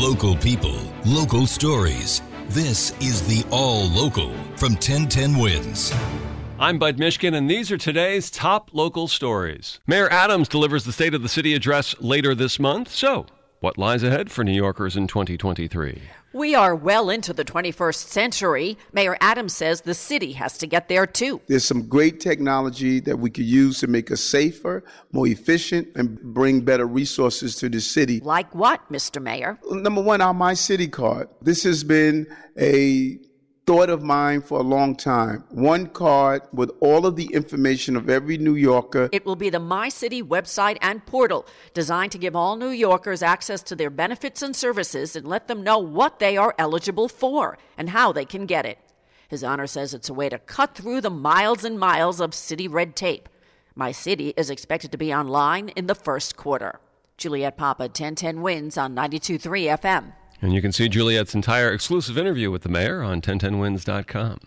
Local people, local stories. This is the All Local from 1010 Wins. I'm Bud Mishkin, and these are today's top local stories. Mayor Adams delivers the State of the City address later this month. So, what lies ahead for New Yorkers in 2023? We are well into the 21st century. Mayor Adams says the city has to get there too. There's some great technology that we could use to make us safer, more efficient, and bring better resources to the city. Like what, Mr. Mayor? Number one, our My City card. This has been a thought of mine for a long time. One card with all of the information of every New Yorker. It will be the My City website and portal, designed to give all New Yorkers access to their benefits and services and let them know what they are eligible for and how they can get it. His Honor says it's a way to cut through the miles and miles of city red tape. My City is expected to be online in the first quarter. Juliet Papa, 1010 wins on 92.3 FM. And you can see Juliet's entire exclusive interview with the mayor on 1010wins.com.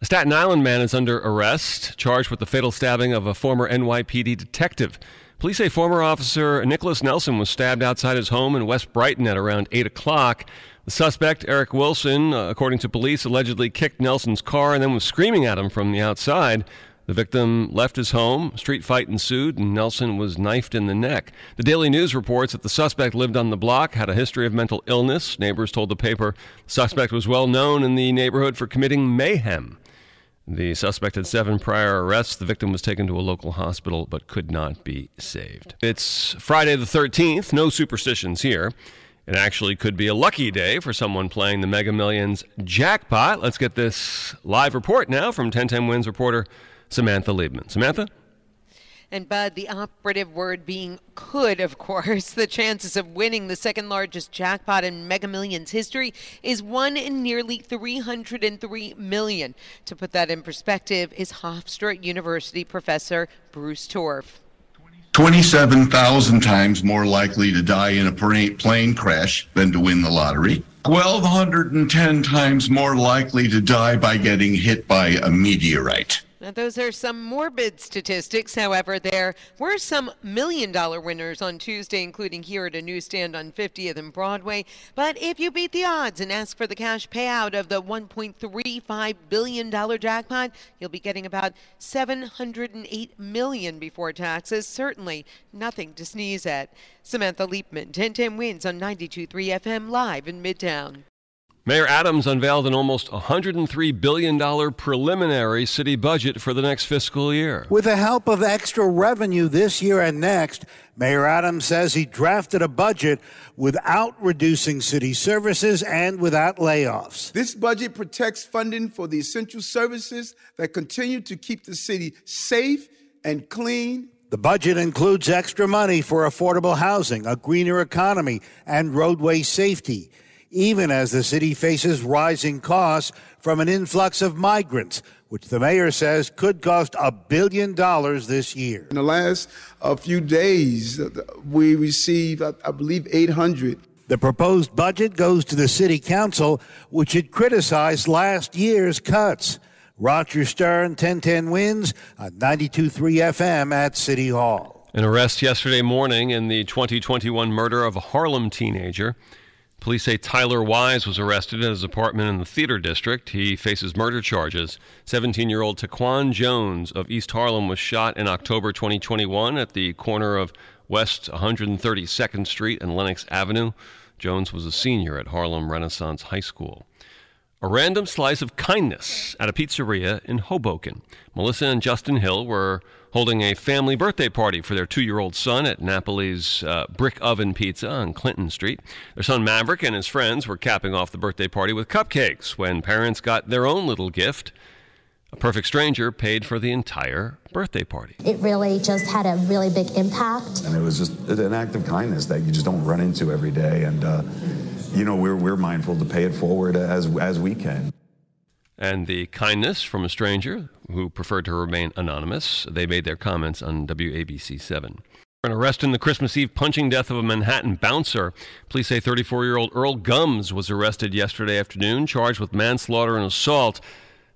A Staten Island man is under arrest, charged with the fatal stabbing of a former NYPD detective. Police say former officer Nicholas Nelson was stabbed outside his home in West Brighton at around 8 o'clock. The suspect, Eric Wilson, uh, according to police, allegedly kicked Nelson's car and then was screaming at him from the outside. The victim left his home, street fight ensued, and Nelson was knifed in the neck. The Daily News reports that the suspect lived on the block, had a history of mental illness. Neighbors told the paper the suspect was well known in the neighborhood for committing mayhem. The suspect had seven prior arrests. The victim was taken to a local hospital but could not be saved. It's Friday the 13th. No superstitions here. It actually could be a lucky day for someone playing the Mega Millions jackpot. Let's get this live report now from 1010 Wins reporter Samantha Liebman. Samantha? And Bud, the operative word being could, of course. The chances of winning the second largest jackpot in Mega Millions history is one in nearly 303 million. To put that in perspective, is Hofstra University professor Bruce Torff. 27,000 times more likely to die in a plane crash than to win the lottery. 1,210 times more likely to die by getting hit by a meteorite. Now, those are some morbid statistics. However, there were some million dollar winners on Tuesday, including here at a newsstand on 50th and Broadway. But if you beat the odds and ask for the cash payout of the $1.35 billion jackpot, you'll be getting about 708 million before taxes. Certainly nothing to sneeze at. Samantha Liebman, 1010 wins on 92.3 FM live in Midtown. Mayor Adams unveiled an almost $103 billion preliminary city budget for the next fiscal year. With the help of extra revenue this year and next, Mayor Adams says he drafted a budget without reducing city services and without layoffs. This budget protects funding for the essential services that continue to keep the city safe and clean. The budget includes extra money for affordable housing, a greener economy, and roadway safety even as the city faces rising costs from an influx of migrants, which the mayor says could cost a billion dollars this year. In the last uh, few days, uh, we received, I believe, 800. The proposed budget goes to the city council, which had criticized last year's cuts. Roger Stern, 1010 wins on 92.3 FM at City Hall. An arrest yesterday morning in the 2021 murder of a Harlem teenager. Police say Tyler Wise was arrested at his apartment in the theater district. He faces murder charges. 17 year old Taquan Jones of East Harlem was shot in October 2021 at the corner of West 132nd Street and Lenox Avenue. Jones was a senior at Harlem Renaissance High School. A random slice of kindness at a pizzeria in Hoboken. Melissa and Justin Hill were holding a family birthday party for their two year old son at Napoli's uh, Brick Oven Pizza on Clinton Street. Their son Maverick and his friends were capping off the birthday party with cupcakes when parents got their own little gift. A perfect stranger paid for the entire birthday party. It really just had a really big impact. And it was just an act of kindness that you just don't run into every day. And, uh, you know, we're, we're mindful to pay it forward as, as we can and the kindness from a stranger who preferred to remain anonymous. They made their comments on WABC 7. An arrest in the Christmas Eve punching death of a Manhattan bouncer. Police say 34 year old Earl Gums was arrested yesterday afternoon, charged with manslaughter and assault.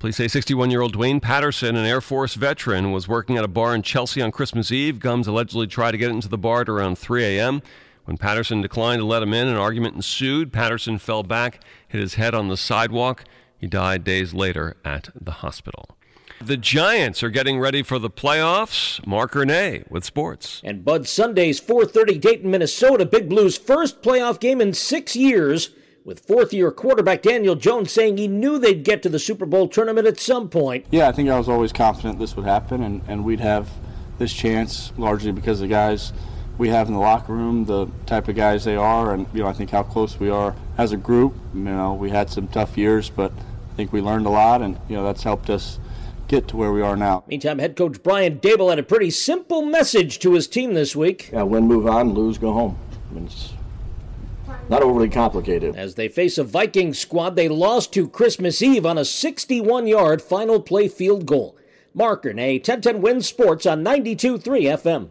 Police say 61 year old Dwayne Patterson, an Air Force veteran, was working at a bar in Chelsea on Christmas Eve. Gums allegedly tried to get into the bar at around 3 a.m. When Patterson declined to let him in, an argument ensued. Patterson fell back, hit his head on the sidewalk. He died days later at the hospital. The Giants are getting ready for the playoffs. Mark Ernay with sports. And Bud Sunday's 4:30 Dayton, Minnesota, Big Blues' first playoff game in six years, with fourth-year quarterback Daniel Jones saying he knew they'd get to the Super Bowl tournament at some point. Yeah, I think I was always confident this would happen, and, and we'd have this chance largely because the guys we have in the locker room, the type of guys they are, and you know I think how close we are as a group. You know, we had some tough years, but I think we learned a lot, and you know that's helped us get to where we are now. Meantime, head coach Brian Daboll had a pretty simple message to his team this week. Yeah, win, move on, lose, go home. I mean, it's not overly complicated. As they face a Viking squad they lost to Christmas Eve on a 61-yard final play field goal. Mark Ernay 1010 Wins Sports on 92.3 FM.